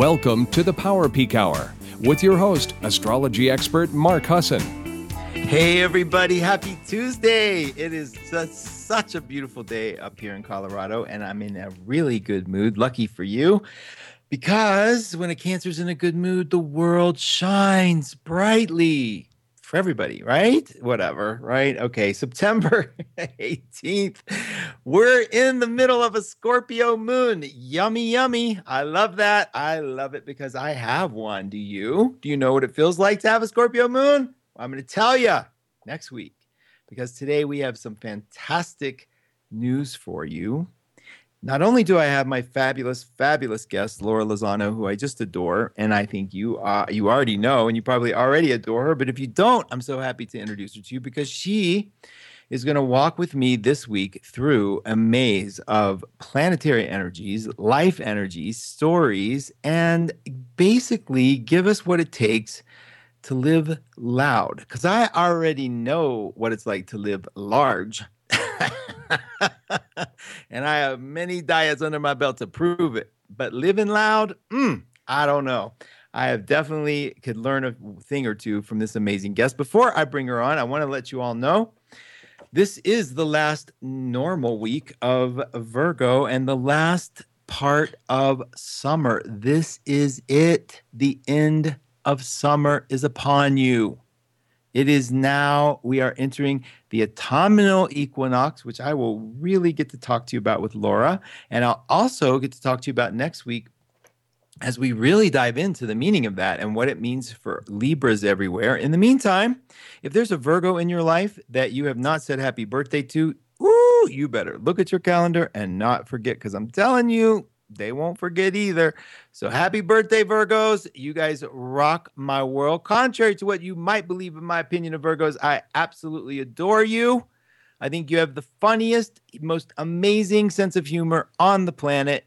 Welcome to the Power Peak Hour with your host, astrology expert Mark Husson. Hey, everybody, happy Tuesday. It is such, such a beautiful day up here in Colorado, and I'm in a really good mood. Lucky for you, because when a Cancer's in a good mood, the world shines brightly for everybody, right? Whatever, right? Okay, September 18th. We're in the middle of a Scorpio moon. Yummy, yummy. I love that. I love it because I have one. Do you? Do you know what it feels like to have a Scorpio moon? Well, I'm going to tell you next week because today we have some fantastic news for you. Not only do I have my fabulous, fabulous guest, Laura Lozano, who I just adore, and I think you uh, you already know, and you probably already adore her. But if you don't, I'm so happy to introduce her to you because she is going to walk with me this week through a maze of planetary energies, life energies, stories, and basically give us what it takes to live loud. Because I already know what it's like to live large. and I have many diets under my belt to prove it. But living loud, mm, I don't know. I have definitely could learn a thing or two from this amazing guest. Before I bring her on, I want to let you all know this is the last normal week of Virgo and the last part of summer. This is it. The end of summer is upon you. It is now, we are entering the autumnal equinox, which I will really get to talk to you about with Laura. And I'll also get to talk to you about next week as we really dive into the meaning of that and what it means for Libras everywhere. In the meantime, if there's a Virgo in your life that you have not said happy birthday to, ooh, you better look at your calendar and not forget because I'm telling you, they won't forget either. So happy birthday, Virgos. You guys rock my world. Contrary to what you might believe, in my opinion of Virgos, I absolutely adore you. I think you have the funniest, most amazing sense of humor on the planet.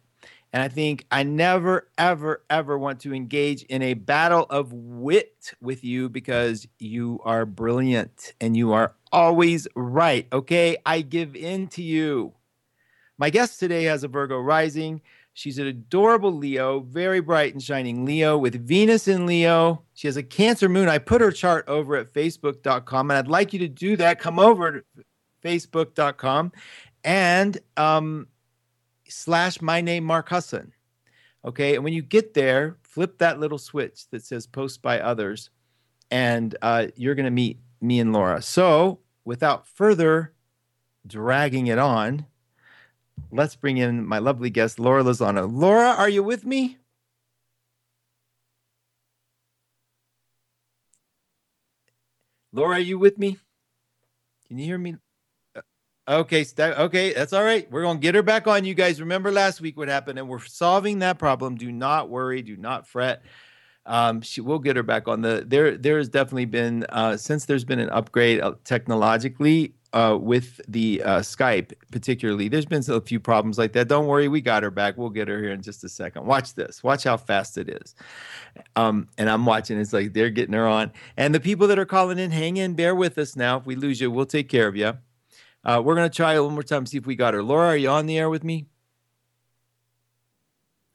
And I think I never, ever, ever want to engage in a battle of wit with you because you are brilliant and you are always right. Okay. I give in to you. My guest today has a Virgo rising. She's an adorable Leo, very bright and shining Leo with Venus in Leo. She has a Cancer moon. I put her chart over at facebook.com, and I'd like you to do that. Come over to facebook.com and um, slash my name, Mark Husson. Okay. And when you get there, flip that little switch that says post by others, and uh, you're going to meet me and Laura. So without further dragging it on, let's bring in my lovely guest, Laura Lozano. Laura, are you with me? Laura, are you with me? Can you hear me? Uh, okay, st- okay, that's all right. We're gonna get her back on. You guys remember last week what happened, and we're solving that problem. Do not worry, do not fret. Um, she will get her back on the. There, there has definitely been uh, since there's been an upgrade uh, technologically uh, with the uh, Skype, particularly. There's been a few problems like that. Don't worry, we got her back. We'll get her here in just a second. Watch this. Watch how fast it is. Um, and I'm watching. It's like they're getting her on. And the people that are calling in, hang in, bear with us now. If we lose you, we'll take care of you. Uh, we're gonna try one more time, see if we got her. Laura, are you on the air with me?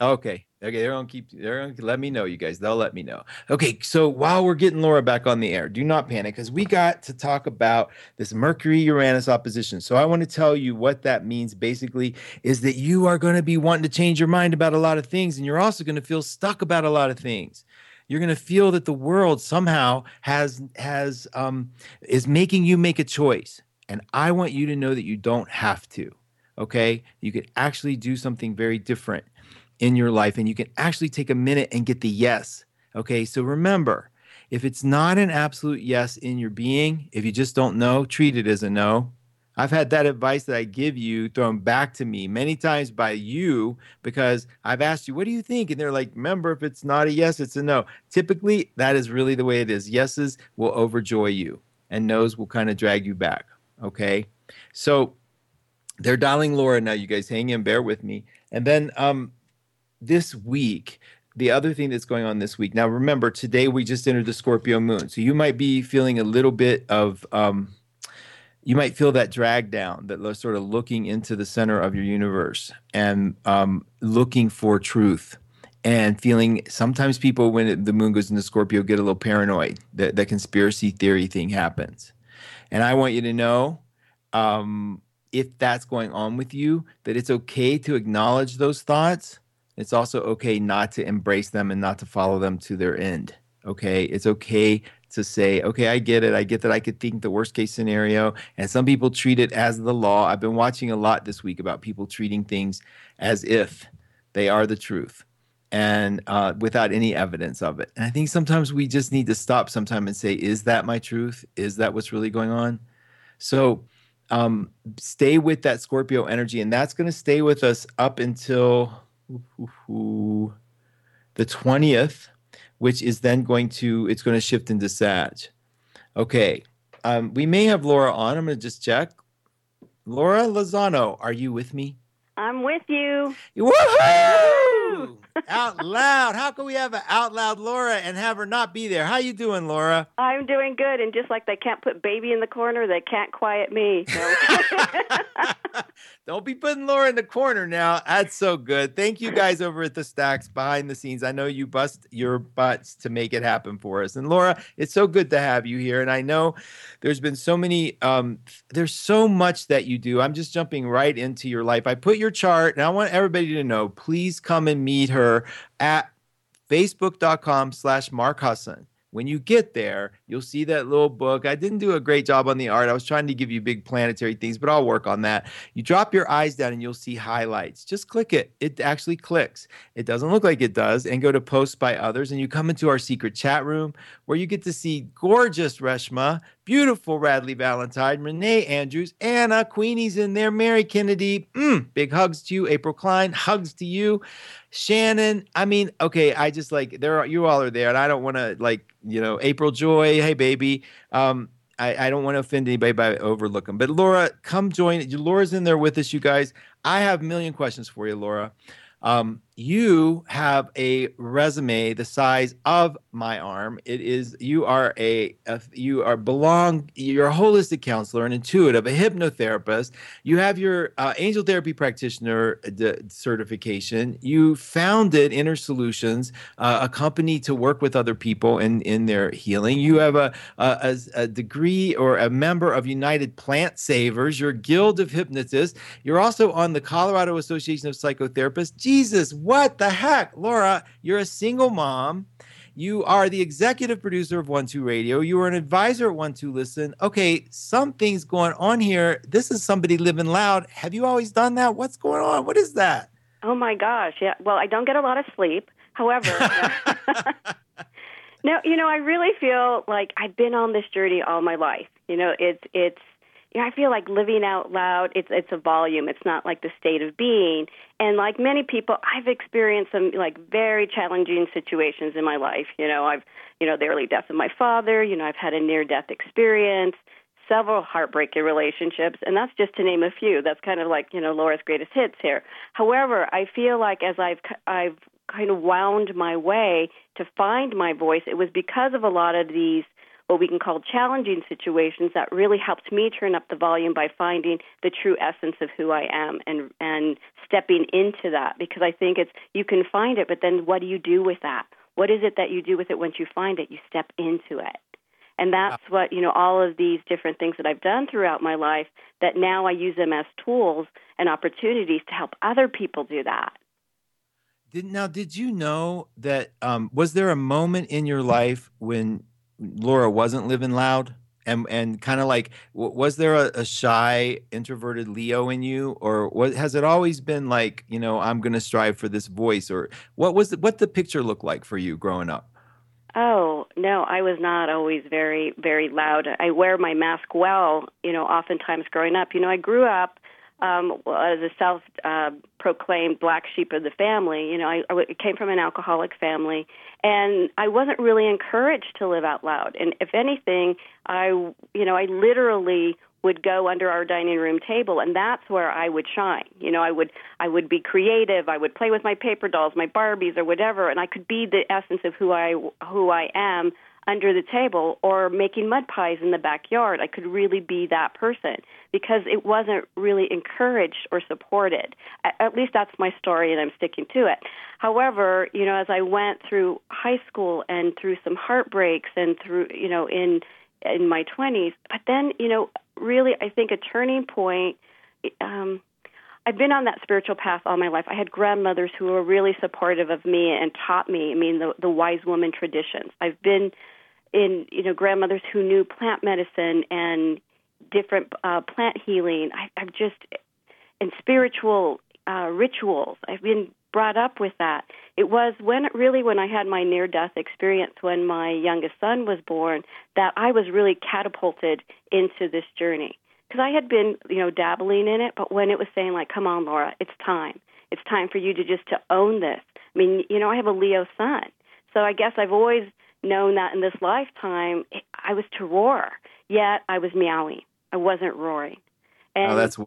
Okay. Okay, they're gonna keep. They're gonna let me know, you guys. They'll let me know. Okay, so while we're getting Laura back on the air, do not panic because we got to talk about this Mercury Uranus opposition. So I want to tell you what that means. Basically, is that you are going to be wanting to change your mind about a lot of things, and you're also going to feel stuck about a lot of things. You're going to feel that the world somehow has has um, is making you make a choice, and I want you to know that you don't have to. Okay, you could actually do something very different in your life and you can actually take a minute and get the yes. Okay, so remember, if it's not an absolute yes in your being, if you just don't know, treat it as a no. I've had that advice that I give you thrown back to me many times by you because I've asked you, what do you think? And they're like, remember, if it's not a yes, it's a no. Typically, that is really the way it is. Yeses will overjoy you, and no's will kind of drag you back. Okay. So they're dialing Laura now. You guys hang in, bear with me. And then um, this week, the other thing that's going on this week. Now, remember, today we just entered the Scorpio moon, so you might be feeling a little bit of, um, you might feel that drag down, that sort of looking into the center of your universe and um, looking for truth. and feeling sometimes people when it, the moon goes into Scorpio get a little paranoid that the conspiracy theory thing happens. And I want you to know um, if that's going on with you, that it's okay to acknowledge those thoughts. It's also okay not to embrace them and not to follow them to their end. Okay. It's okay to say, okay, I get it. I get that I could think the worst case scenario. And some people treat it as the law. I've been watching a lot this week about people treating things as if they are the truth and uh, without any evidence of it. And I think sometimes we just need to stop sometime and say, is that my truth? Is that what's really going on? So um, stay with that Scorpio energy. And that's going to stay with us up until the 20th which is then going to it's going to shift into Sag. Okay, um, we may have Laura on. I'm going to just check. Laura Lozano, are you with me? I'm with you. Woohoo! out loud. How can we have an out loud Laura and have her not be there? How you doing, Laura? I'm doing good. And just like they can't put baby in the corner, they can't quiet me. Don't be putting Laura in the corner now. That's so good. Thank you guys over at the Stacks behind the scenes. I know you bust your butts to make it happen for us. And Laura, it's so good to have you here. And I know there's been so many, um, there's so much that you do. I'm just jumping right into your life. I put your chart, and I want everybody to know, please come and meet her at facebook.com slash Mark Husson. When you get there, you'll see that little book. I didn't do a great job on the art. I was trying to give you big planetary things, but I'll work on that. You drop your eyes down and you'll see highlights. Just click it. It actually clicks. It doesn't look like it does. And go to posts by others. And you come into our secret chat room where you get to see gorgeous Reshma, beautiful Radley Valentine, Renee Andrews, Anna, Queenie's in there, Mary Kennedy. Mm, big hugs to you. April Klein, hugs to you. Shannon, I mean, okay, I just like there are you all are there, and I don't want to like you know April Joy, hey baby. Um, I, I don't want to offend anybody by overlooking, but Laura, come join. Laura's in there with us, you guys. I have a million questions for you, Laura. Um, you have a resume the size of my arm. It is you are a, a, you are belong you're a holistic counselor, an intuitive, a hypnotherapist. You have your uh, angel therapy practitioner uh, d- certification. You founded Inner Solutions, uh, a company to work with other people in in their healing. You have a, a, a degree or a member of United Plant Savers. Your Guild of Hypnotists. You're also on the Colorado Association of Psychotherapists. Jesus what the heck? Laura, you're a single mom. You are the executive producer of One Two Radio. You are an advisor at One Two Listen. Okay, something's going on here. This is somebody living loud. Have you always done that? What's going on? What is that? Oh my gosh. Yeah. Well, I don't get a lot of sleep. However, no, you know, I really feel like I've been on this journey all my life. You know, it's it's you know, I feel like living out loud, it's it's a volume. It's not like the state of being. And like many people, I've experienced some like very challenging situations in my life. You know, I've you know, the early death of my father, you know, I've had a near death experience, several heartbreaking relationships, and that's just to name a few. That's kind of like, you know, Laura's greatest hits here. However, I feel like as I've I've kind of wound my way to find my voice, it was because of a lot of these what we can call challenging situations that really helped me turn up the volume by finding the true essence of who I am and and stepping into that because I think it's you can find it but then what do you do with that? What is it that you do with it once you find it? You step into it. And that's what, you know, all of these different things that I've done throughout my life that now I use them as tools and opportunities to help other people do that. Did now did you know that um, was there a moment in your life when Laura wasn't living loud? And, and kind of like, was there a, a, shy, introverted Leo in you, or what has it always been like? You know, I'm going to strive for this voice, or what was the, what the picture look like for you growing up? Oh no, I was not always very very loud. I wear my mask well, you know. Oftentimes growing up, you know, I grew up um, as a self-proclaimed uh, black sheep of the family. You know, I, I came from an alcoholic family, and I wasn't really encouraged to live out loud. And if anything, I, you know, I literally would go under our dining room table and that's where I would shine. You know, I would I would be creative, I would play with my paper dolls, my Barbies or whatever and I could be the essence of who I who I am under the table or making mud pies in the backyard. I could really be that person because it wasn't really encouraged or supported. At least that's my story and I'm sticking to it. However, you know, as I went through high school and through some heartbreaks and through, you know, in in my 20s, but then, you know, really I think a turning point um I've been on that spiritual path all my life. I had grandmothers who were really supportive of me and taught me. I mean, the the wise woman traditions. I've been in you know grandmothers who knew plant medicine and different uh, plant healing. I, I've just and spiritual uh, rituals. I've been brought up with that. It was when really when I had my near death experience when my youngest son was born that I was really catapulted into this journey because I had been, you know, dabbling in it, but when it was saying like, "Come on, Laura, it's time. It's time for you to just to own this." I mean, you know, I have a Leo sun, so I guess I've always known that in this lifetime I was to roar, yet I was meowing. I wasn't roaring. And oh, that's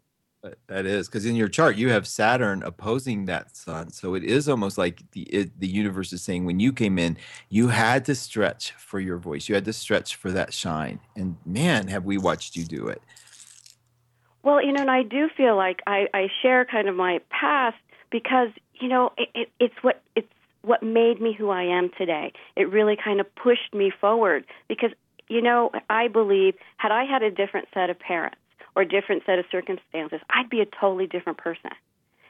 that is because in your chart you have Saturn opposing that sun, so it is almost like the it, the universe is saying when you came in, you had to stretch for your voice, you had to stretch for that shine, and man, have we watched you do it. Well, you know, and I do feel like I, I share kind of my past because you know it, it, it's what it's what made me who I am today. It really kind of pushed me forward because you know I believe had I had a different set of parents or a different set of circumstances, I'd be a totally different person.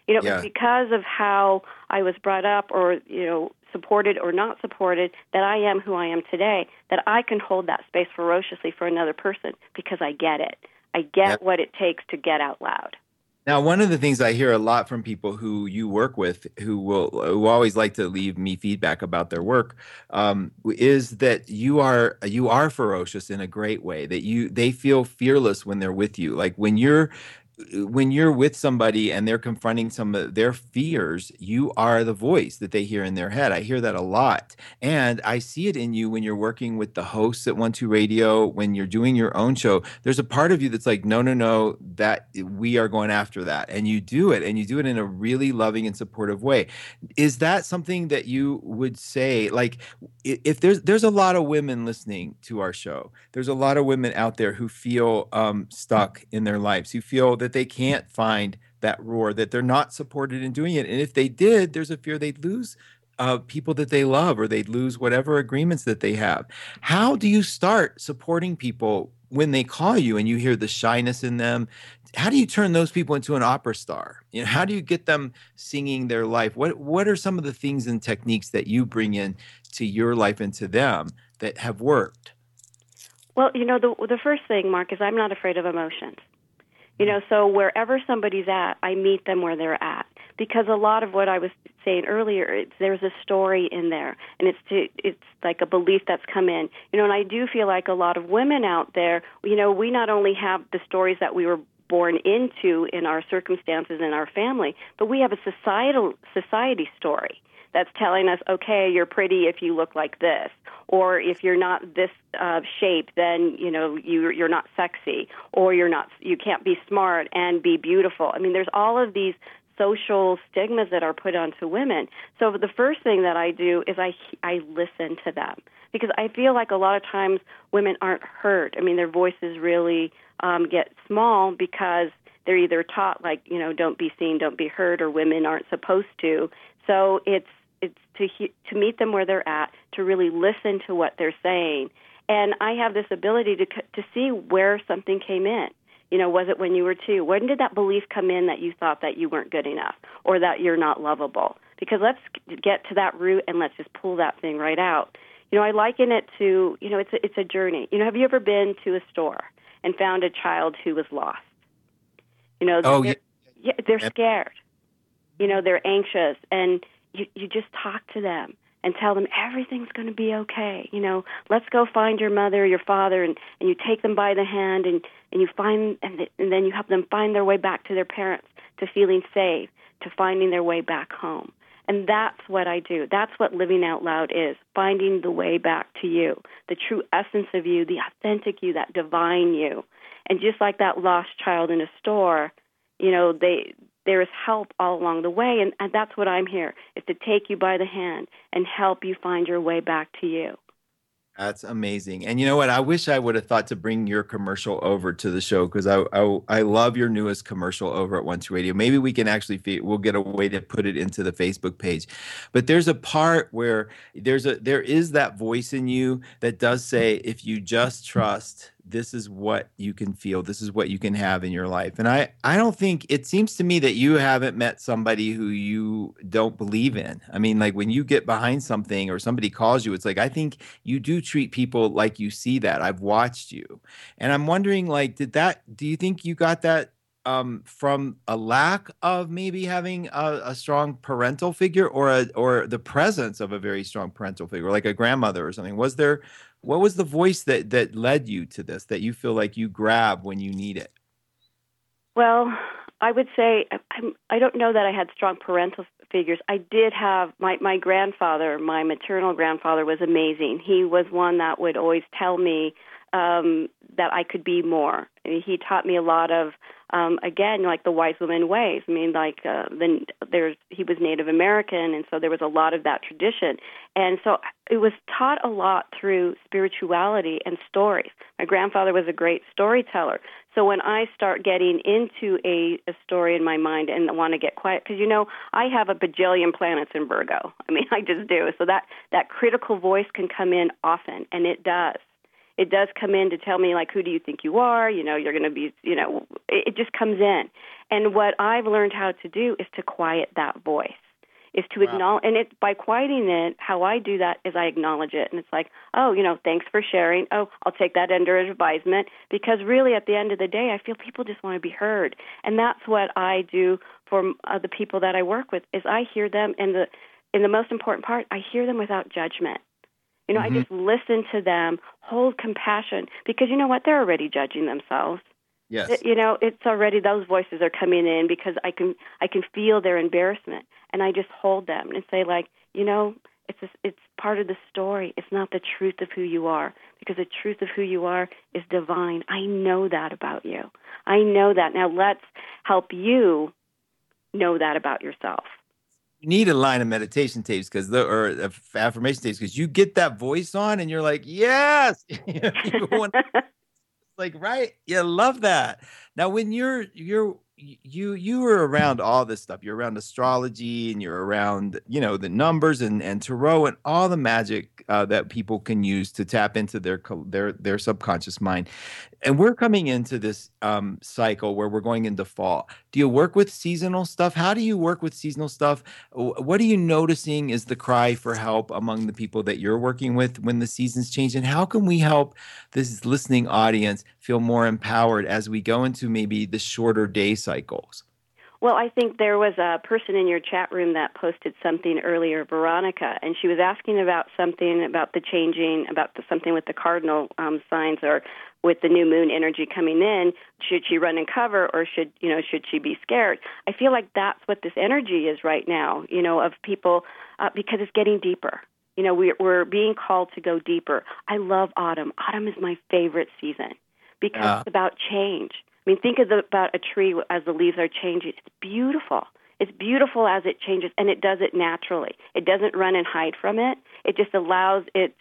You know, yeah. because of how I was brought up or you know supported or not supported that I am who I am today, that I can hold that space ferociously for another person because I get it. I get yep. what it takes to get out loud. Now, one of the things I hear a lot from people who you work with, who will who always like to leave me feedback about their work, um, is that you are you are ferocious in a great way. That you they feel fearless when they're with you. Like when you're when you're with somebody and they're confronting some of their fears, you are the voice that they hear in their head. I hear that a lot. And I see it in you when you're working with the hosts at One Two Radio, when you're doing your own show. There's a part of you that's like, no, no, no, that we are going after that. And you do it and you do it in a really loving and supportive way. Is that something that you would say? Like, if there's there's a lot of women listening to our show, there's a lot of women out there who feel um, stuck in their lives, who feel they can't find that roar, that they're not supported in doing it. And if they did, there's a fear they'd lose uh, people that they love or they'd lose whatever agreements that they have. How do you start supporting people when they call you and you hear the shyness in them? How do you turn those people into an opera star? You know, how do you get them singing their life? What What are some of the things and techniques that you bring in to your life and to them that have worked? Well, you know, the the first thing, Mark, is I'm not afraid of emotions. You know, so wherever somebody's at, I meet them where they're at because a lot of what I was saying earlier, it's, there's a story in there, and it's to, it's like a belief that's come in. You know, and I do feel like a lot of women out there, you know, we not only have the stories that we were born into in our circumstances in our family, but we have a societal society story that's telling us, okay, you're pretty if you look like this, or if you're not this uh, shape, then you know you you're not sexy, or you're not you can't be smart and be beautiful. I mean, there's all of these social stigmas that are put onto women. So the first thing that I do is I I listen to them because I feel like a lot of times women aren't heard. I mean, their voices really um, get small because they're either taught like you know don't be seen, don't be heard, or women aren't supposed to. So it's it's to he- to meet them where they're at, to really listen to what they're saying, and I have this ability to to see where something came in. You know, was it when you were two? When did that belief come in that you thought that you weren't good enough or that you're not lovable? Because let's get to that root and let's just pull that thing right out. You know, I liken it to, you know, it's a, it's a journey. You know, have you ever been to a store and found a child who was lost? You know, oh, they're, yeah. they're scared. You know, they're anxious and you you just talk to them and tell them everything's going to be okay. You know, let's go find your mother, your father, and and you take them by the hand and and you find and th- and then you help them find their way back to their parents, to feeling safe, to finding their way back home. And that's what I do. That's what living out loud is finding the way back to you, the true essence of you, the authentic you, that divine you. And just like that lost child in a store, you know, they there is help all along the way and, and that's what i'm here is to take you by the hand and help you find your way back to you That's amazing. And you know what? I wish I would have thought to bring your commercial over to the show because I, I, I love your newest commercial over at One Two Radio. Maybe we can actually feed, we'll get a way to put it into the Facebook page. But there's a part where there's a there is that voice in you that does say if you just trust this is what you can feel this is what you can have in your life. And i i don't think it seems to me that you haven't met somebody who you don't believe in. I mean like when you get behind something or somebody calls you it's like i think you do treat people like you see that. I've watched you. And i'm wondering like did that do you think you got that um, from a lack of maybe having a, a, strong parental figure or a, or the presence of a very strong parental figure like a grandmother or something? Was there what was the voice that that led you to this that you feel like you grab when you need it? Well i would say I'm, i don't know that i had strong parental figures. I did have my my grandfather my maternal grandfather was amazing. He was one that would always tell me um that i could be more. He taught me a lot of um, again, like the wise woman ways. I mean, like uh, then there's he was Native American, and so there was a lot of that tradition, and so it was taught a lot through spirituality and stories. My grandfather was a great storyteller, so when I start getting into a, a story in my mind and want to get quiet, because you know I have a bajillion planets in Virgo. I mean, I just do. So that that critical voice can come in often, and it does it does come in to tell me like who do you think you are? You know you're going to be you know it, just comes in. And what i've learned how to do is to quiet that voice is to wow. acknowledge and it by quieting it how i do that is i acknowledge it and it's like oh you know thanks for sharing. Oh i'll take that under advisement because really at the end of the day i feel people just want to be heard. And that's what i do for uh, the people that i work with is i hear them and the in the most important part i hear them without judgment you know, mm-hmm. I just listen to them, hold compassion, because you know what? They're already judging themselves. Yes. It, you know, it's already those voices are coming in because I can I can feel their embarrassment, and I just hold them and say like, you know, it's a, it's part of the story. It's not the truth of who you are because the truth of who you are is divine. I know that about you. I know that. Now let's help you know that about yourself you need a line of meditation tapes because the or affirmation tapes because you get that voice on and you're like, yes, like right, you love that. Now when you're you're you you were around all this stuff. You're around astrology and you're around you know the numbers and and tarot and all the magic uh, that people can use to tap into their their their subconscious mind. And we're coming into this um, cycle where we're going into fall. Do you work with seasonal stuff? How do you work with seasonal stuff? What are you noticing is the cry for help among the people that you're working with when the seasons change? And how can we help this listening audience feel more empowered as we go into maybe the shorter day cycles? Well, I think there was a person in your chat room that posted something earlier, Veronica, and she was asking about something about the changing, about the, something with the cardinal um, signs or with the new moon energy coming in. Should she run and cover, or should you know should she be scared? I feel like that's what this energy is right now. You know, of people uh, because it's getting deeper. You know, we're, we're being called to go deeper. I love autumn. Autumn is my favorite season because uh. it's about change. I mean, think of the, about a tree as the leaves are changing. It's beautiful. It's beautiful as it changes, and it does it naturally. It doesn't run and hide from it. It just allows its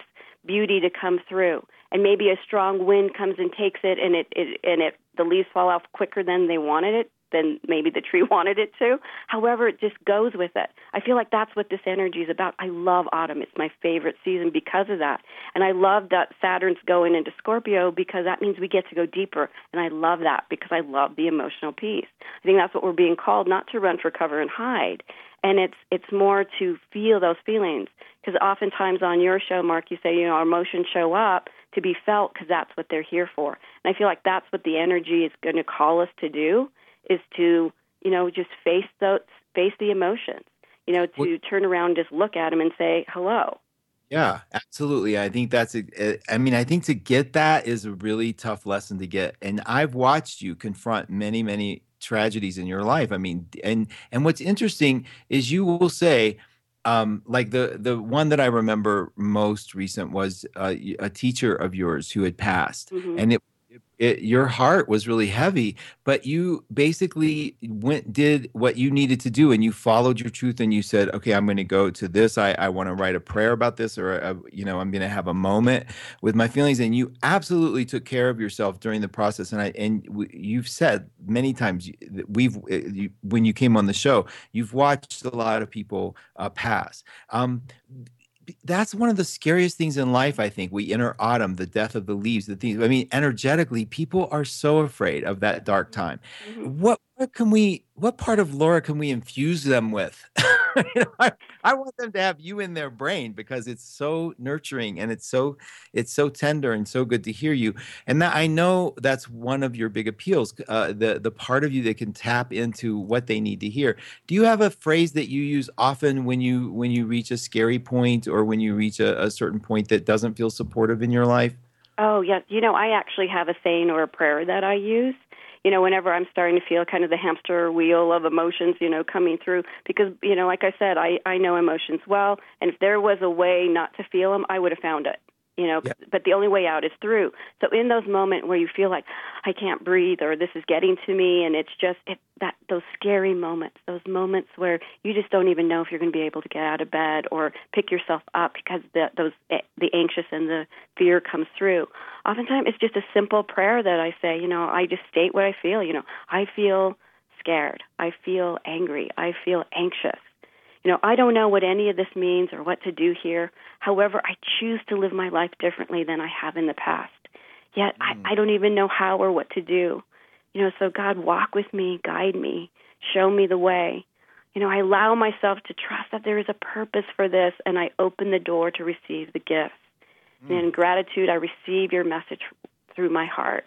beauty to come through. And maybe a strong wind comes and takes it, and it, it and it the leaves fall off quicker than they wanted it than maybe the tree wanted it to. However, it just goes with it. I feel like that's what this energy is about. I love autumn. It's my favorite season because of that. And I love that Saturn's going into Scorpio because that means we get to go deeper. And I love that because I love the emotional piece. I think that's what we're being called, not to run for cover and hide. And it's it's more to feel those feelings. Because oftentimes on your show, Mark, you say you know our emotions show up to be felt because that's what they're here for. And I feel like that's what the energy is going to call us to do is to you know just face those face the emotions you know to turn around and just look at them and say hello. Yeah absolutely. I think that's a, i mean i think to get that is a really tough lesson to get. And i've watched you confront many many tragedies in your life i mean and and what's interesting is you will say um, like the the one that I remember most recent was uh, a teacher of yours who had passed, mm-hmm. and it it, your heart was really heavy, but you basically went did what you needed to do, and you followed your truth, and you said, "Okay, I'm going to go to this. I, I want to write a prayer about this, or a, you know, I'm going to have a moment with my feelings." And you absolutely took care of yourself during the process. And I and you've said many times we've uh, you, when you came on the show, you've watched a lot of people uh, pass. Um, that's one of the scariest things in life i think we enter autumn the death of the leaves the things i mean energetically people are so afraid of that dark mm-hmm. time mm-hmm. what what can we what part of laura can we infuse them with? You know, I, I, want them to have you in their brain because it's so nurturing and it's so it's so tender and so good to hear you. And that i know that's one of your big appeals uh, the the part of you that can tap into what they need to hear. Do you have a phrase that you use often when you when you reach a scary point or when you reach a, a certain point that doesn't feel supportive in your life? Oh yes. You know i actually have a saying or a prayer that i use you know, whenever I'm starting to feel kind of the hamster wheel of emotions, you know, coming through, because, you know, like I said, I, I know emotions well, and if there was a way not to feel them, I would have found it you know yeah. but the only way out is through. So in those moments where you feel like i can't breathe or this is getting to me and it's just it, that those scary moments those moments where you just don't even know if you're going to be able to get out of bed or pick yourself up because the those eh, the anxious and the fear comes through. Oftentimes it's just a simple prayer that i say you know i just state what i feel you know i feel scared. I feel angry. I feel anxious you know, I don't know what any of this means or what to do here. However, I choose to live my life differently than I have in the past. Yet mm. I, I don't even know how or what to do. You know, so God, walk with me, guide me, show me the way. You know, I allow myself to trust that there is a purpose for this, and I open the door to receive the gifts. Mm. And in gratitude, I receive your message through my heart.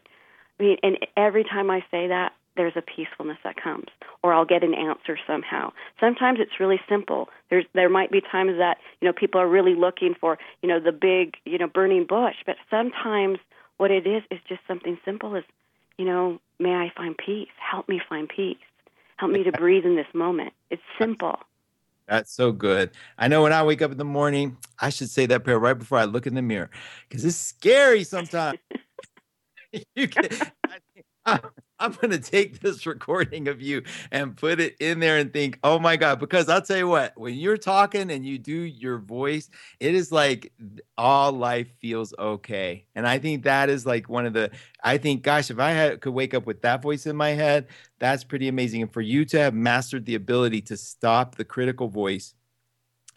I mean, and every time I say that, there's a peacefulness that comes or I'll get an answer somehow. Sometimes it's really simple. There's there might be times that, you know, people are really looking for, you know, the big, you know, burning bush, but sometimes what it is is just something simple as, you know, may I find peace? Help me find peace. Help me to breathe in this moment. It's simple. That's so good. I know when I wake up in the morning, I should say that prayer right before I look in the mirror because it's scary sometimes. you can, I'm going to take this recording of you and put it in there and think, oh my God, because I'll tell you what, when you're talking and you do your voice, it is like all life feels okay. And I think that is like one of the, I think, gosh, if I had, could wake up with that voice in my head, that's pretty amazing. And for you to have mastered the ability to stop the critical voice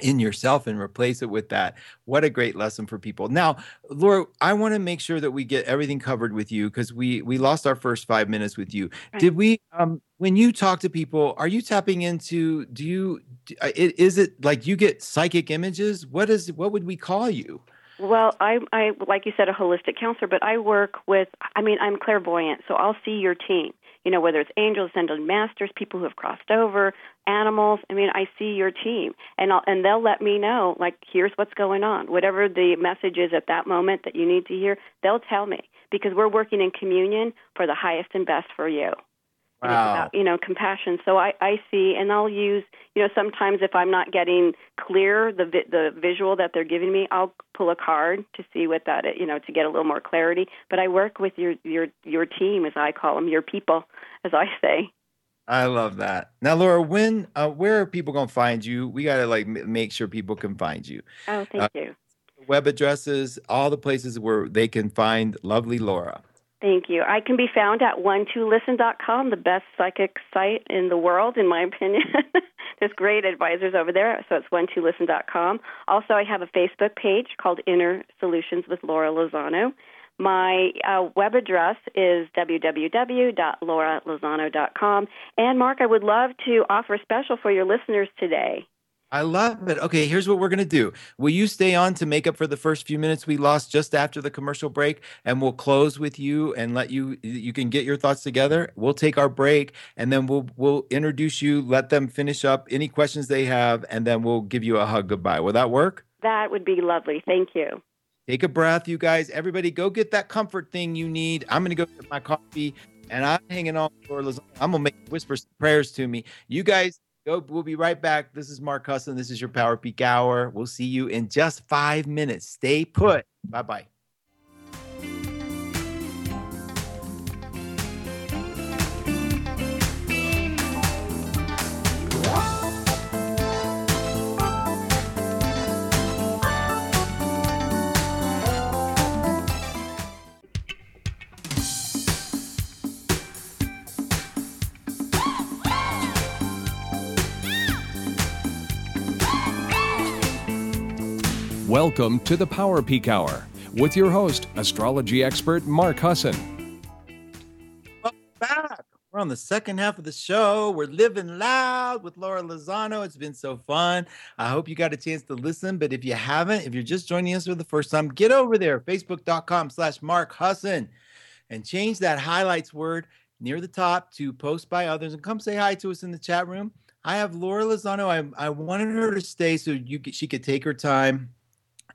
in yourself and replace it with that. What a great lesson for people. Now, Laura, I want to make sure that we get everything covered with you because we we lost our first five minutes with you. Right. Did we? Um, when you talk to people, are you tapping into? Do you? Uh, is it like you get psychic images? What is? What would we call you? Well, I, I, like you said, a holistic counselor, but I work with. I mean, I'm clairvoyant, so I'll see your team you know, whether it's angels, ascended masters, people who have crossed over, animals. I mean, I see your team, and I'll, and they'll let me know, like, here's what's going on. Whatever the message is at that moment that you need to hear, they'll tell me because we're working in communion for the highest and best for you. Wow. About, you know, compassion. So I, I see, and I'll use, you know, sometimes if I'm not getting clear the vi- the visual that they're giving me, I'll pull a card to see what that, you know, to get a little more clarity. But I work with your your your team, as I call them, your people, as I say. I love that. Now, Laura, when, uh, where are people gonna find you? We gotta like m- make sure people can find you. Oh, thank uh, you. Web addresses, all the places where they can find lovely Laura. Thank you. I can be found at one2listen.com, the best psychic site in the world, in my opinion. There's great advisors over there, so it's one2listen.com. Also, I have a Facebook page called Inner Solutions with Laura Lozano. My uh, web address is www.lauralozano.com. And Mark, I would love to offer a special for your listeners today. I love it. Okay, here's what we're going to do. Will you stay on to make up for the first few minutes we lost just after the commercial break and we'll close with you and let you you can get your thoughts together. We'll take our break and then we'll we'll introduce you, let them finish up any questions they have and then we'll give you a hug goodbye. Will that work? That would be lovely. Thank you. Take a breath, you guys. Everybody go get that comfort thing you need. I'm going to go get my coffee and I'm hanging on for I'm going to make whisper prayers to me. You guys Go, we'll be right back. This is Mark Husson. This is your Power Peak Hour. We'll see you in just five minutes. Stay put. Bye bye. Welcome to the Power Peak Hour with your host, astrology expert Mark Husson. Welcome back. We're on the second half of the show. We're living loud with Laura Lozano. It's been so fun. I hope you got a chance to listen. But if you haven't, if you're just joining us for the first time, get over there, facebook.com slash Mark Husson, and change that highlights word near the top to post by others and come say hi to us in the chat room. I have Laura Lozano. I, I wanted her to stay so you she could take her time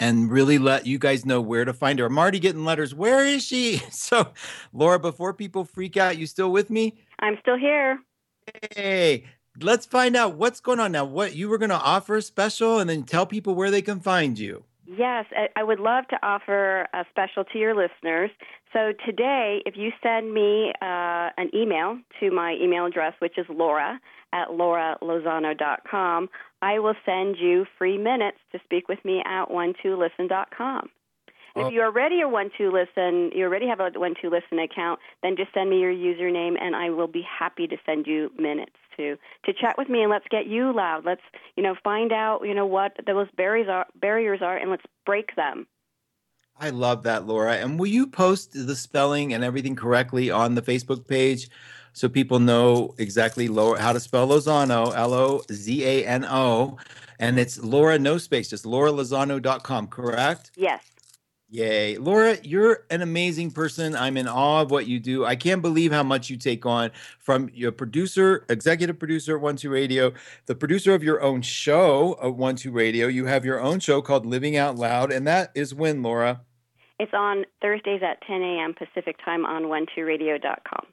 and really let you guys know where to find her. I'm already getting letters. Where is she? So, Laura, before people freak out, you still with me? I'm still here. Hey, let's find out what's going on now. What you were going to offer a special and then tell people where they can find you. Yes, I would love to offer a special to your listeners. So today, if you send me uh, an email to my email address, which is laura at lauralozano.com, I will send you free minutes to speak with me at one2listen.com. Oh. If you already a one two listen, you already have a one two listen account, then just send me your username, and I will be happy to send you minutes to to chat with me and let's get you loud. Let's you know find out you know what those barriers are barriers are, and let's break them. I love that, Laura. And will you post the spelling and everything correctly on the Facebook page? So people know exactly Laura, how to spell Lozano, L O Z A N O. And it's Laura, no space, just lauralozano.com, correct? Yes. Yay. Laura, you're an amazing person. I'm in awe of what you do. I can't believe how much you take on from your producer, executive producer at One Two Radio, the producer of your own show at One Two Radio. You have your own show called Living Out Loud, and that is when, Laura? It's on Thursdays at 10 a.m. Pacific time on one2radio.com.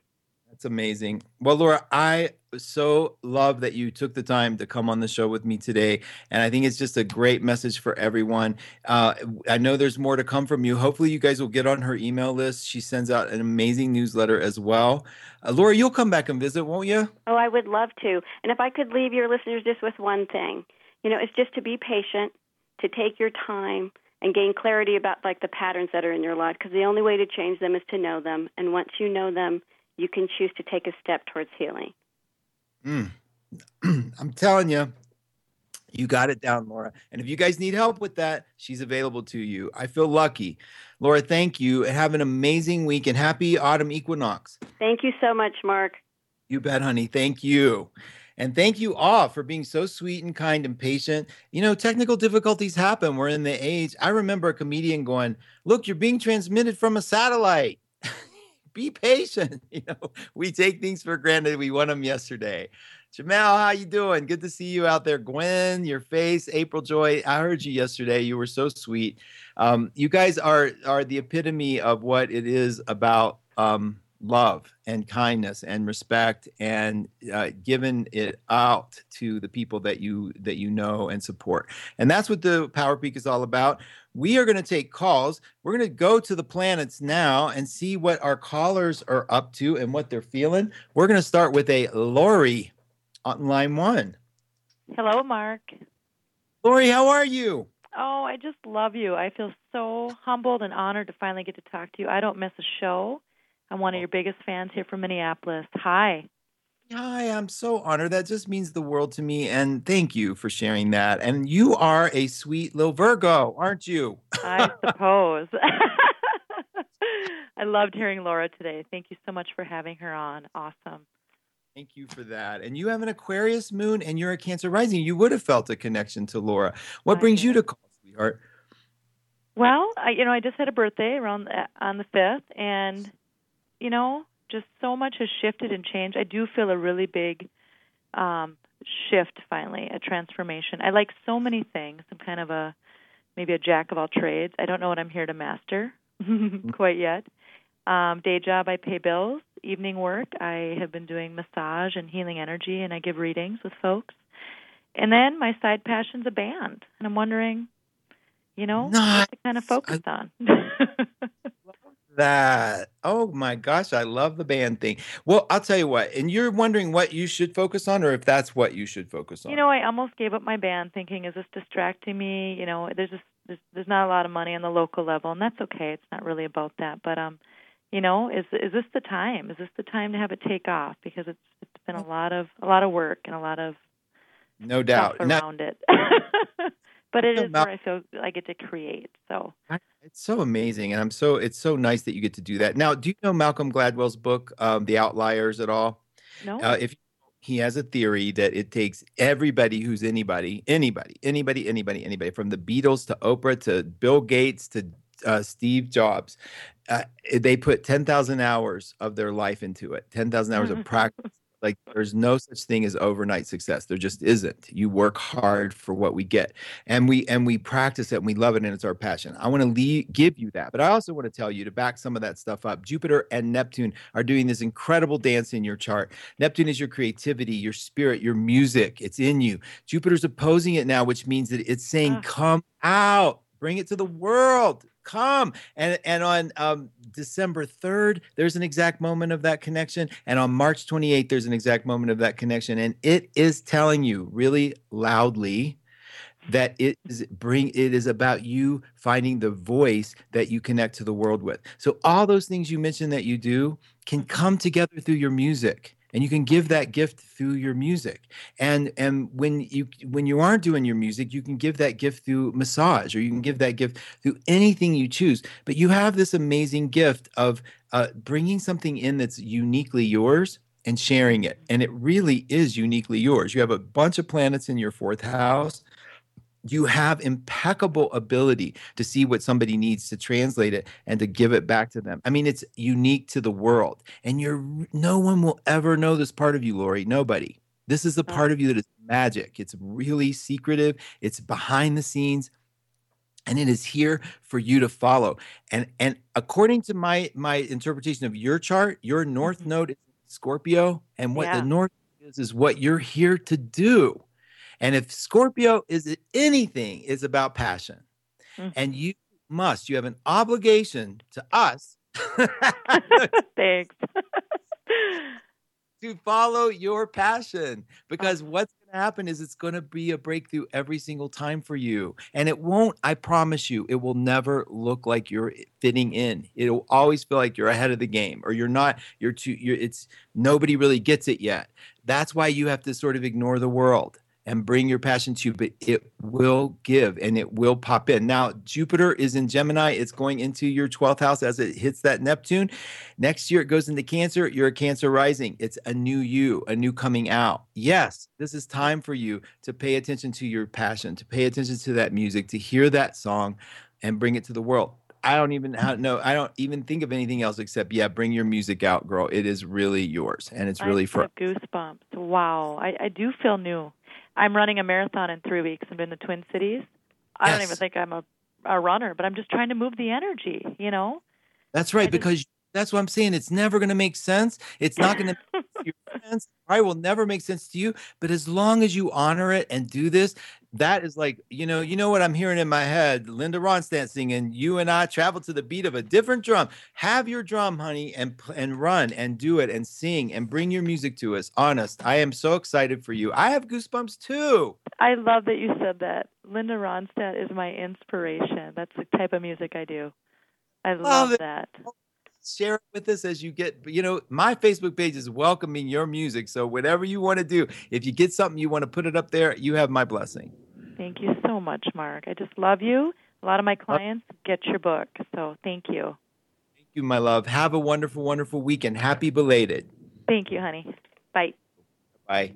That's amazing. Well, Laura, I so love that you took the time to come on the show with me today. And I think it's just a great message for everyone. Uh, I know there's more to come from you. Hopefully, you guys will get on her email list. She sends out an amazing newsletter as well. Uh, Laura, you'll come back and visit, won't you? Oh, I would love to. And if I could leave your listeners just with one thing, you know, it's just to be patient, to take your time and gain clarity about like the patterns that are in your life because the only way to change them is to know them and once you know them you can choose to take a step towards healing. Mm. I'm telling you, you got it down, Laura. And if you guys need help with that, she's available to you. I feel lucky. Laura, thank you and have an amazing week and happy autumn equinox. Thank you so much, Mark. You bet, honey. Thank you. And thank you all for being so sweet and kind and patient. You know, technical difficulties happen. We're in the age. I remember a comedian going, Look, you're being transmitted from a satellite be patient. You know, we take things for granted. We want them yesterday. Jamel, how you doing? Good to see you out there. Gwen, your face, April Joy. I heard you yesterday. You were so sweet. Um, you guys are are the epitome of what it is about um, love and kindness and respect and uh, giving it out to the people that you that you know and support. And that's what the Power Peak is all about. We are going to take calls. We're going to go to the planets now and see what our callers are up to and what they're feeling. We're going to start with a Lori on line one. Hello, Mark. Lori, how are you? Oh, I just love you. I feel so humbled and honored to finally get to talk to you. I don't miss a show. I'm one of your biggest fans here from Minneapolis. Hi. Hi, I'm so honored. That just means the world to me. And thank you for sharing that. And you are a sweet little Virgo, aren't you? I suppose. I loved hearing Laura today. Thank you so much for having her on. Awesome. Thank you for that. And you have an Aquarius moon and you're a Cancer rising. You would have felt a connection to Laura. What I brings you to call, sweetheart? Well, I, you know, I just had a birthday around the, on the 5th, and you know, just so much has shifted and changed. I do feel a really big um, shift finally, a transformation. I like so many things. I'm kind of a maybe a jack of all trades. I don't know what I'm here to master quite yet. Um, day job, I pay bills. Evening work, I have been doing massage and healing energy, and I give readings with folks. And then my side passion's a band, and I'm wondering, you know, nice. what to kind of focus I, on. that. Oh my gosh, I love the band thing. Well, I'll tell you what, and you're wondering what you should focus on or if that's what you should focus on. You know, I almost gave up my band thinking, is this distracting me? You know, there's just there's, there's not a lot of money on the local level, and that's okay. It's not really about that. But um, you know, is is this the time? Is this the time to have it take off? Because it's it's been a lot of a lot of work and a lot of no doubt around now, it. but it is where I feel I get to create. So It's so amazing, and I'm so it's so nice that you get to do that. Now, do you know Malcolm Gladwell's book, um, The Outliers, at all? no, Uh, if he has a theory that it takes everybody who's anybody, anybody, anybody, anybody, anybody, from the Beatles to Oprah to Bill Gates to uh, Steve Jobs, uh, they put ten thousand hours of their life into it. Ten thousand hours of practice. Like there's no such thing as overnight success. There just isn't. You work hard for what we get, and we and we practice it, and we love it, and it's our passion. I want to le- give you that, but I also want to tell you to back some of that stuff up. Jupiter and Neptune are doing this incredible dance in your chart. Neptune is your creativity, your spirit, your music. It's in you. Jupiter's opposing it now, which means that it's saying, Ah. "Come out, bring it to the world." Come and and on um, December third, there's an exact moment of that connection, and on March 28th, there's an exact moment of that connection, and it is telling you really loudly that it is bring it is about you finding the voice that you connect to the world with. So all those things you mentioned that you do can come together through your music and you can give that gift through your music. And and when you when you aren't doing your music, you can give that gift through massage or you can give that gift through anything you choose. But you have this amazing gift of uh, bringing something in that's uniquely yours and sharing it. And it really is uniquely yours. You have a bunch of planets in your fourth house you have impeccable ability to see what somebody needs to translate it and to give it back to them. I mean, it's unique to the world, and you're no one will ever know this part of you, Lori. Nobody. This is the part of you that is magic. It's really secretive. It's behind the scenes, and it is here for you to follow. And and according to my my interpretation of your chart, your North Mhm. Node is Scorpio, and what Yeah. the North is is what you're here to do. And if Scorpio is anything, is about passion. Mhm. And you must, you have an obligation to us thanks. to follow your passion because what's going to happen is it's going to be a breakthrough every single time for you. And it won't, I promise you, it will never look like you're fitting in. It'll always feel like you're ahead of the game or you're not, you're too, you're, it's nobody really gets it yet. That's why you have to sort of ignore the world and bring your passion to you, but it will give and it will pop in. Now, Jupiter is in Gemini. It's going into your 12th house as it hits that Neptune. Next year, it goes into Cancer. You're a Cancer rising. It's a new you, a new coming out. Yes, this is time for you to pay attention to your passion, to pay attention to that music, to hear that song and bring it to the world. I don't even know. I don't even think of anything else except yeah, bring your music out, girl. It is really yours, and it's really for goosebumps. Wow, I, I do feel new. I'm running a marathon in three weeks. I'm in the Twin Cities. I don't even think I'm a a runner, but I'm just trying to move the energy. You know. That's right, I just- because that's what I'm saying. It's never going to make sense. It's not going to make sense. I will never make sense to you. But as long as you honor it and do this, that is like you know, you know what I'm hearing in my head. Linda Ronstadt singing, "You and I travel to the beat of a different drum." Have your drum, honey, and and run and do it and sing and bring your music to us. Honest, I am so excited for you. I have goosebumps too. I love that you said that. Linda Ronstadt is my inspiration. That's the type of music I do. I love it. that. Share it with us as you get you know my facebook page is welcoming your music so whatever you want to do if you get something you want to put it up there you have my blessing Thank you so much, Mark. I just love you. A lot of my clients get your book, so thank you. thank you my love have a wonderful wonderful weekend happy belated Thank you, honey. Bye. bye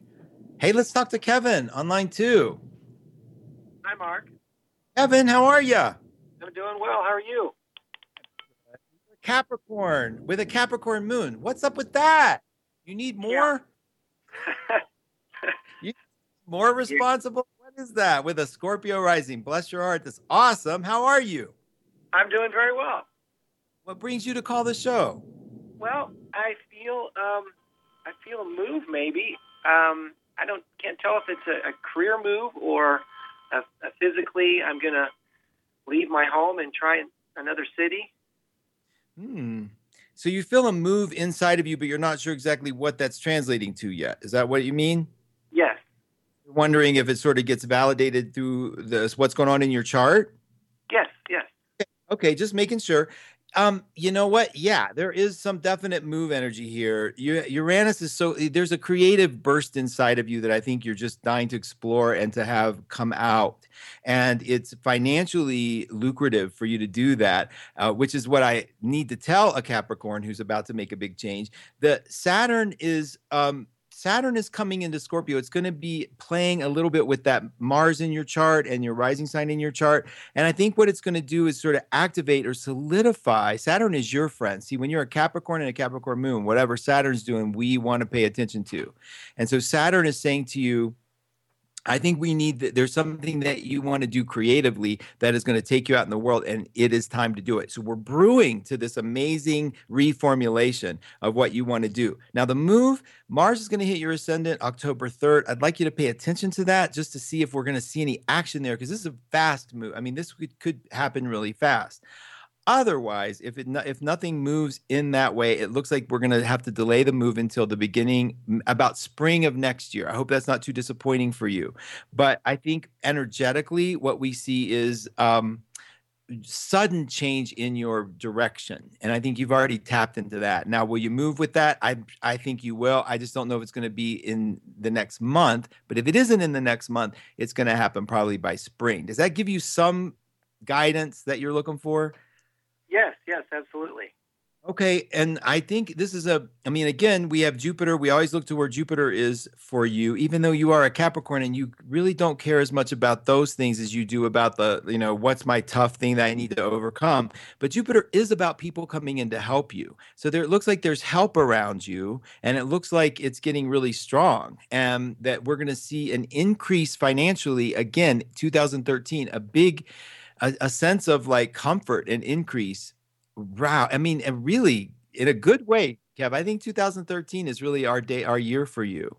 hey let's talk to kevin on line two Hi, Mark. kevin how are you I'm doing well. How are you? Capricorn with a capricorn moon. What's up with that? You need more? More responsible? What is that? With a scorpio rising. Bless your heart. That's awesome. How are you? I'm doing very well. what brings you to call the show? Well, I feel um, I feel a move maybe. Um, I don't can't tell if it's a, a career move or a, a physically. I'm gonna leave my home and try another city. Hmm. So you feel a move inside of you, but you're not sure exactly what that's translating to yet. Is that what you mean? Yes. You're wondering if it sort of gets validated through this what's going on in your chart? Yes. Yes. Okay, just making sure. Um, you know what? Yeah, there is some definite move energy here. Uranus is so there's a creative burst inside of you that I think you're just dying to explore and to have come out, and it's financially lucrative for you to do that, uh, which is what I need to tell a Capricorn who's about to make a big change. The Saturn is um, Saturn is coming into Scorpio. It's going to be playing a little bit with that Mars in your chart and your rising sign in your chart. And I think what it's going to do is sort of activate or solidify. Saturn is your friend. See, when you're a Capricorn and a Capricorn moon, whatever Saturn's doing, we want to pay attention to. And so Saturn is saying to you, I think we need that. There's something that you want to do creatively that is going to take you out in the world, and it is time to do it. So we're brewing to this amazing reformulation of what you want to do. Now, the move Mars is going to hit your ascendant October 3rd. I'd like you to pay attention to that just to see if we're going to see any action there because this is a fast move. I mean, this could, could happen really fast. Otherwise, if it if nothing moves in that way, it looks like we're going to have to delay the move until the beginning about spring of next year. I hope that's not too disappointing for you. But I think energetically, what we see is um, sudden change in your direction, and I think you've already tapped into that. Now, will you move with that? I I think you will. I just don't know if it's going to be in the next month. But if it isn't in the next month, it's going to happen probably by spring. Does that give you some guidance that you're looking for? Yes, yes, absolutely. Okay, and I think this is a. I mean, again, we have Jupiter. We always look to where Jupiter is for you, even though you are a Capricorn and you really don't care as much about those things as you do about the, you know, what's my tough thing that I need to overcome. But Jupiter is about people coming in to help you. So there, it looks like there's help around you, and it looks like it's getting really strong, and that we're going to see an increase financially again. 2013, a big a, a sense of like comfort and increase. Wow. I mean, and really in a good way, Kev. I think 2013 is really our day, our year for you.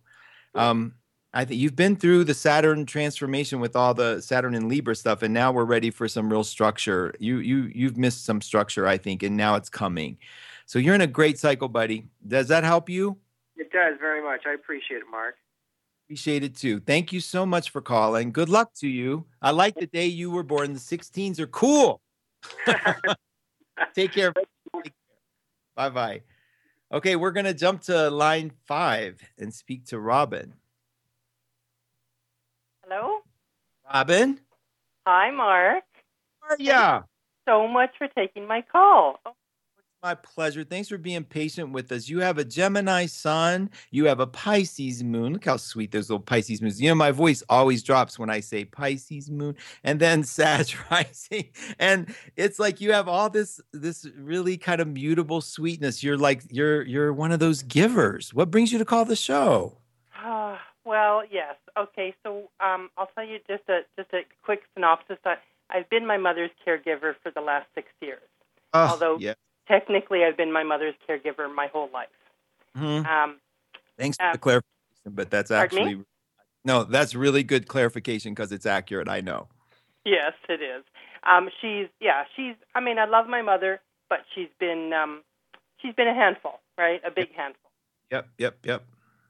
Um, I think you've been through the Saturn transformation with all the Saturn and Libra stuff, and now we're ready for some real structure. You you you've missed some structure, I think, and now it's coming. So you're in a great cycle, buddy. Does that help you? It does very much. I appreciate it, Mark. Appreciate it too. Thank you so much for calling. Good luck to you. I like the day you were born. The 16s are cool. Take care. Bye bye. Okay, we're going to jump to line five and speak to Robin. Hello. Robin? Hi, Mark. How are ya? So much for taking my call. Oh, My pleasure. Thanks for being patient with us. You have a Gemini sun. You have a Pisces moon. Look how sweet those little Pisces moons. You know, my voice always drops when I say Pisces moon and then Sag rising. And it's like you have all this this really kind of mutable sweetness. You're like you're you're one of those givers. What brings you to call the show? Ah, well, yes. Okay, so um, I'll tell you just a just a quick synopsis. I, I've been my mother's caregiver for the last six years. Oh, Although- yeah. Technically, I've been my mother's caregiver my whole life. Mhm. Um, Thanks for um, the clarification, but that's actually no, that's really good clarification because it's accurate. I know. yes, it is. Um, she's yeah, she's. I mean, I love my mother, but she's been um, she's been a handful, right? A big handful. Yep, yep, yep.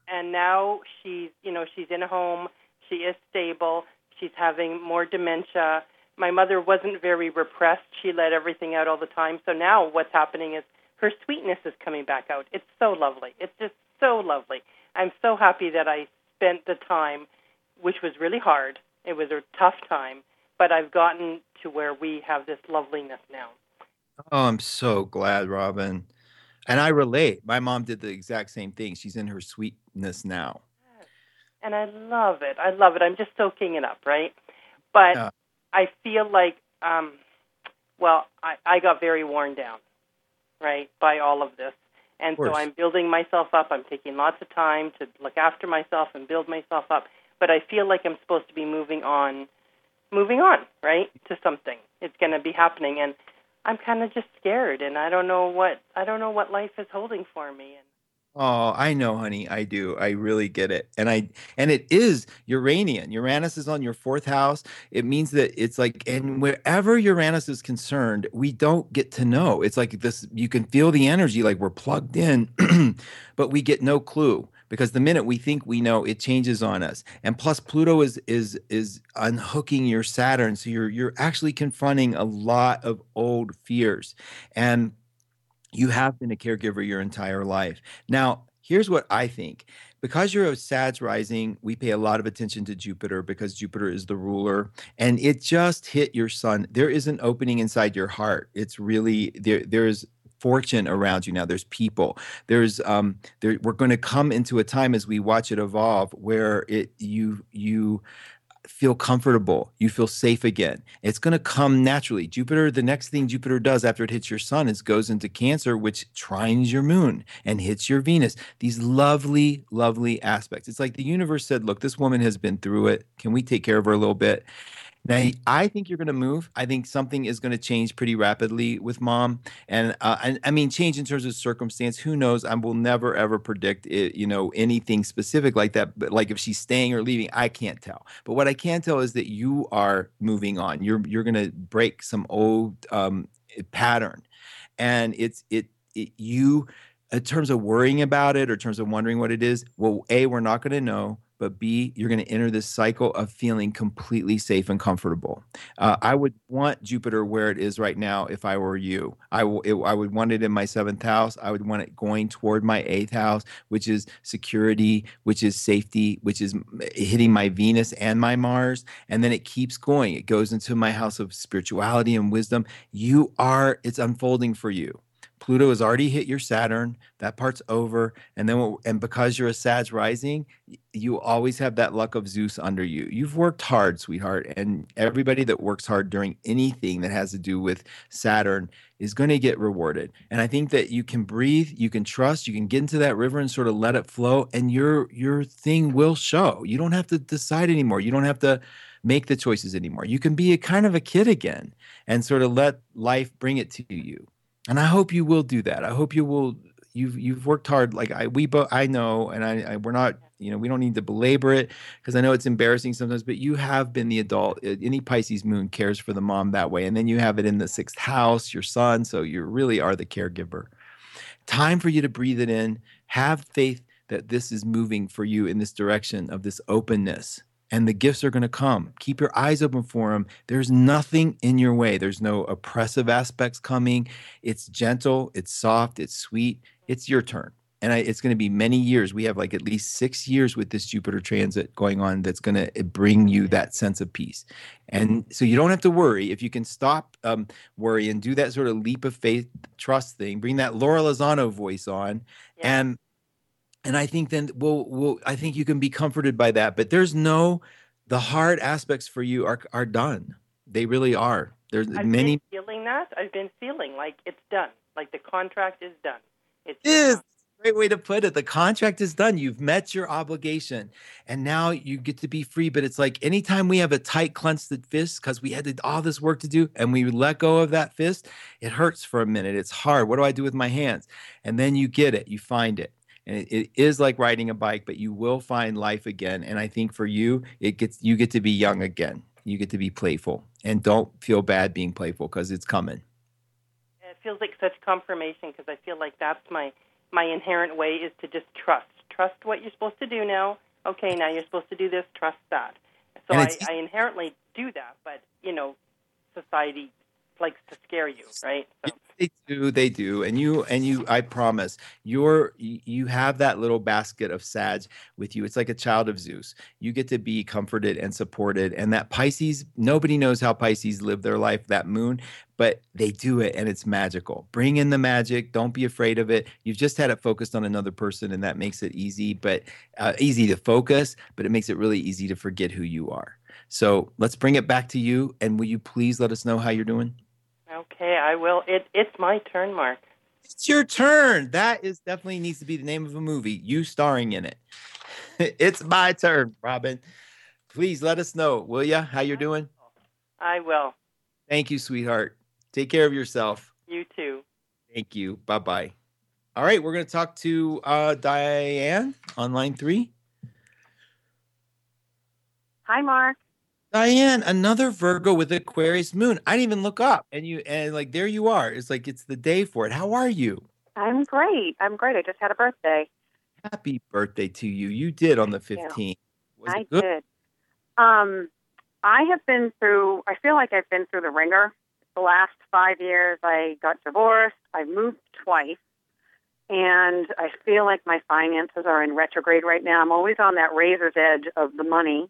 and now she's you know she's in a home she is stable she's having more dementia my mother wasn't very repressed she let everything out all the time so now what's happening is her sweetness is coming back out it's so lovely it's just so lovely i'm so happy that i spent the time which was really hard it was a tough time but i've gotten to where we have this loveliness now Oh, I'm so glad, Robin. And I relate. My mom did the exact same thing. She's in her sweetness now. and I love it. I love it. I'm just soaking it up, right? But Yeah. I feel like, um, well, I, I got very worn down, right, by all of this. And so. I'm building myself up. I'm taking lots of time to look after myself and build myself up. But I feel like I'm supposed to be moving on, moving on, right, to something. It's going to be happening, and I'm kind of just scared, and I don't know what I don't know what life is holding for me. And Oh, I know, honey. I do. I really get it. And I and it is Uranian. Uranus is on your fourth house. It means that it's like and wherever Uranus is concerned, we don't get to know. It's like this you can feel the energy like we're plugged in, but we get no clue. because the minute we think we know, it changes on us. And plus, Pluto is is is unhooking your Saturn, so you're you're actually confronting a lot of old fears, and you have been a caregiver your entire life. Now, here's what I think. Because you're a SADS rising, we pay a lot of attention to Jupiter because Jupiter is the ruler and it just hit your sun. There is an opening inside your heart. It's really there there's fortune around you now there's people there's um there we're going to come into a time as we watch it evolve where it you you feel comfortable. You feel safe again. It's going to come naturally. Jupiter, the next thing Jupiter does after it hits your sun is goes into Cancer, which trines your moon and hits your Venus. These lovely, lovely aspects. It's like the universe said, look, this woman has been through it. Can we take care of her a little bit? Now, I think you're going to move. I think something is going to change pretty rapidly with mom, and uh, I, I, mean, change in terms of circumstance. Who knows? I will never ever predict it, you know anything specific like that. But like if she's staying or leaving, I can't tell. But what I can tell is that you are moving on. You're you're going to break some old um, pattern, and it's it, it you in terms of worrying about it or in terms of wondering what it is. Well, a we're not going to know but B, you're going to enter this cycle of feeling completely safe and comfortable. Uh, I would want Jupiter where it is right now if I were you. I, w- it, I would want it in my seventh house. I would want it going toward my eighth house, which is security, which is safety, which is hitting my Venus and my Mars. And then it keeps going. It goes into my house of spirituality and wisdom. You are, it's unfolding for you. Pluto has already hit your Saturn. That part's over. And then, and because you're a Sag rising, you always have that luck of Zeus under you. You've worked hard, sweetheart. And everybody that works hard during anything that has to do with Saturn is going to get rewarded. And I think that you can breathe, you can trust, you can get into that river and sort of let it flow, and your your thing will show. You don't have to decide anymore. You don't have to make the choices anymore. You can be a kind of a kid again and sort of let life bring it to you and I hope you will do that. I hope you will. You've you've worked hard. Like I we both I know, and I, I we're not. You know, we don't need to belabor it because I know it's embarrassing sometimes. But you have been the adult. Any Pisces moon cares for the mom that way, and then you have it in the sixth house, your sun. So you really are the caregiver. Time for you to breathe it in. Have faith that this is moving for you in this direction of this openness and the gifts are going to come. Keep your eyes open for them. There's nothing in your way. There's no oppressive aspects coming. It's gentle, it's soft, it's sweet. It's your turn. And I, it's going to be many years. We have like at least six years with this Jupiter transit going on that's going to bring you that sense of peace. And so you don't have to worry. If you can stop um, worry and do that sort of leap of faith, trust thing, bring that Laura Lozano voice on, yeah. and and I think then we'll, we'll I think you can be comforted by that. But there's no the hard aspects for you are are done. They really are. There's I've many been feeling that. I've been feeling like it's done. Like the contract is done. It's it is. Great way to put it. The contract is done. You've met your obligation, and now you get to be free. But it's like anytime we have a tight, clenched fist because we had all this work to do, and we let go of that fist, it hurts for a minute. It's hard. What do I do with my hands? And then you get it. You find it and it, it is like riding a bike but you will find life again and i think for you it gets you get to be young again. You get to be playful and don't feel bad being playful because it's coming. It feels like such confirmation because i feel like that's my my inherent way is to just trust. Trust what you're supposed to do now. Okay now you're supposed to do this trust that. So I, I inherently do that but you know society likes to scare you right so. They do, they do, and you and you. I promise, you're you have that little basket of Sag with you. It's like a child of Zeus. You get to be comforted and supported, and that Pisces. Nobody knows how Pisces live their life. That Moon, but they do it, and it's magical. Bring in the magic. Don't be afraid of it. You've just had it focused on another person, and that makes it easy, but uh, easy to focus. But it makes it really easy to forget who you are. So let's bring it back to you, and will you please let us know how you're doing? Okay, I will. It it's my turn, Mark. It's your turn. That is definitely needs to be the name of a movie. You starring in it. it's my turn, Robin. Please let us know, will you? How you're doing? I will. Thank you, sweetheart. Take care of yourself. You too. Thank you. Bye bye. All right, we're going to talk to uh, Diane on line three. Hi, Mark. Diane, another Virgo with Aquarius moon. I didn't even look up, and you and like there you are. It's like it's the day for it. How are you? I'm great. I'm great. I just had a birthday. Happy birthday to you. You did on the 15th. Was I did. Um, I have been through. I feel like I've been through the wringer. The last five years, I got divorced. I moved twice, and I feel like my finances are in retrograde right now. I'm always on that razor's edge of the money.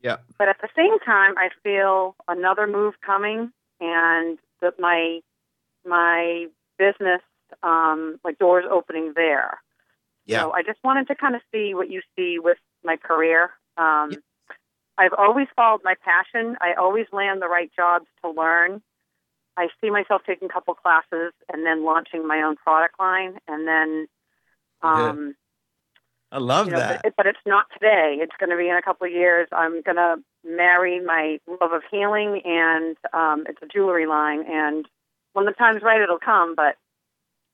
Yeah. But at the same time, I feel another move coming, and that my my business, um, like doors opening there. Yeah. So I just wanted to kind of see what you see with my career. Um, Yeah. I've always followed my passion. I always land the right jobs to learn. I see myself taking a couple classes and then launching my own product line, and then, um, I love you know, that. but, but it's not today. It's going to be in a couple of years. I'm going to marry my love of healing, and um, it's a jewelry line. And when the time's right, it'll come. But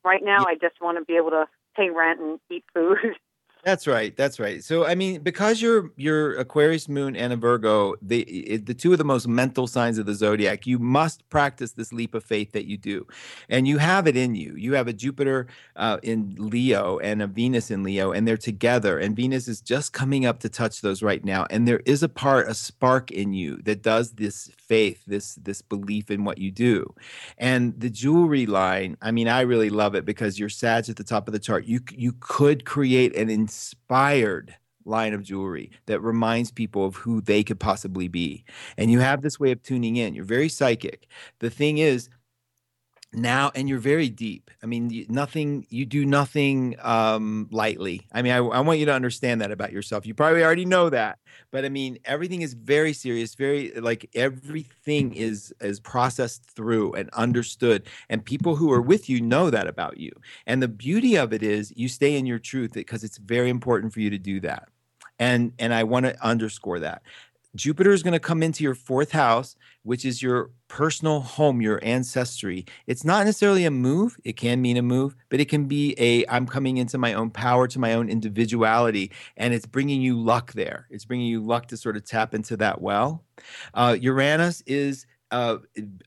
right now, Yeah. I just want to be able to pay rent and eat food. That's right. That's right. So I mean, because you're you're Aquarius moon and a Virgo, the it, the two of the most mental signs of the zodiac, you must practice this leap of faith that you do, and you have it in you. You have a Jupiter uh, in Leo and a Venus in Leo, and they're together. And Venus is just coming up to touch those right now. And there is a part, a spark in you that does this faith, this this belief in what you do. And the jewelry line, I mean, I really love it because you're Sag at the top of the chart. You you could create an inspired line of jewelry that reminds people of who they could possibly be. And you have this way of tuning in. You're very psychic. The thing is, now and you're very deep. I mean nothing you do nothing um lightly. I mean I, I want you to understand that about yourself. You probably already know that but i mean everything is very serious very like everything is is processed through and understood and people who are with you know that about you. And the beauty of it is you stay in your truth because it's very important for you to do that. And and i want to underscore that Jupiter is going to come into your fourth house, which is your personal home, your ancestry. It's not necessarily a move. It can mean a move, but it can be a I'm coming into my own power, to my own individuality, and it's bringing you luck there. It's bringing you luck to sort of tap into that well. Uh, Uranus is uh,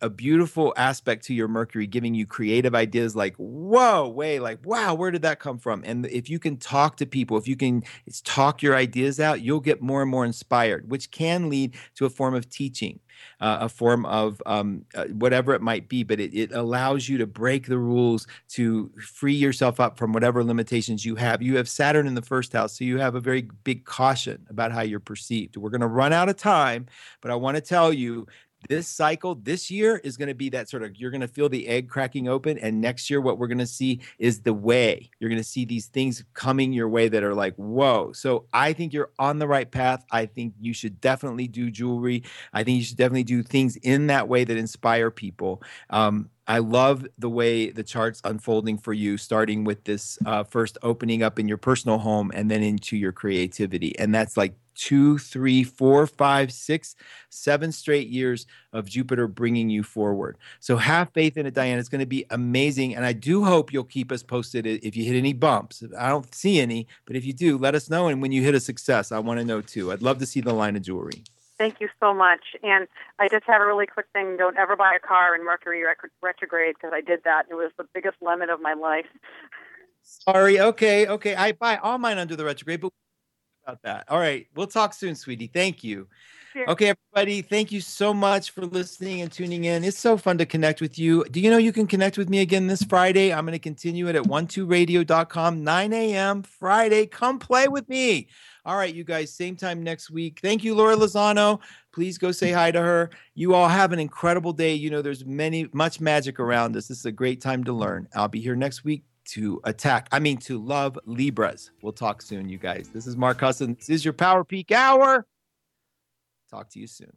a beautiful aspect to your Mercury, giving you creative ideas like, whoa, way, like, wow, where did that come from? And if you can talk to people, if you can talk your ideas out, you'll get more and more inspired, which can lead to a form of teaching, uh, a form of um, uh, whatever it might be. But it, it allows you to break the rules to free yourself up from whatever limitations you have. You have Saturn in the first house, so you have a very big caution about how you're perceived. We're going to run out of time, but I want to tell you this cycle this year is going to be that sort of you're going to feel the egg cracking open and next year what we're going to see is the way. You're going to see these things coming your way that are like whoa. So i think you're on the right path. I think you should definitely do jewelry. I think you should definitely do things in that way that inspire people. Um, I love the way the chart's unfolding for you, starting with this uh, first opening up in your personal home and then into your creativity. And that's like two, three, four, five, six, seven straight years of Jupiter bringing you forward. So have faith in it, Diane. It's going to be amazing. And I do hope you'll keep us posted if you hit any bumps. I don't see any, but if you do, let us know. And when you hit a success, I want to know too. I'd love to see the line of jewelry. Thank you so much. And I just have a really quick thing. Don't ever buy a car in Mercury rec- retrograde because I did that. It was the biggest lemon of my life. Sorry. Okay. Okay. I buy all mine under the retrograde, but about that. All right. We'll talk soon, sweetie. Thank you. Cheers. Okay, everybody. Thank you so much for listening and tuning in. It's so fun to connect with you. Do you know you can connect with me again this Friday? I'm going to continue it at 12radio.com, 9 a.m. Friday. Come play with me. All right, you guys, same time next week. Thank you, Laura Lozano. Please go say hi to her. You all have an incredible day. You know, there's many, much magic around us. This is a great time to learn. I'll be here next week to attack, I mean, to love Libras. We'll talk soon, you guys. This is Mark Husson. This is your Power Peak Hour. Talk to you soon.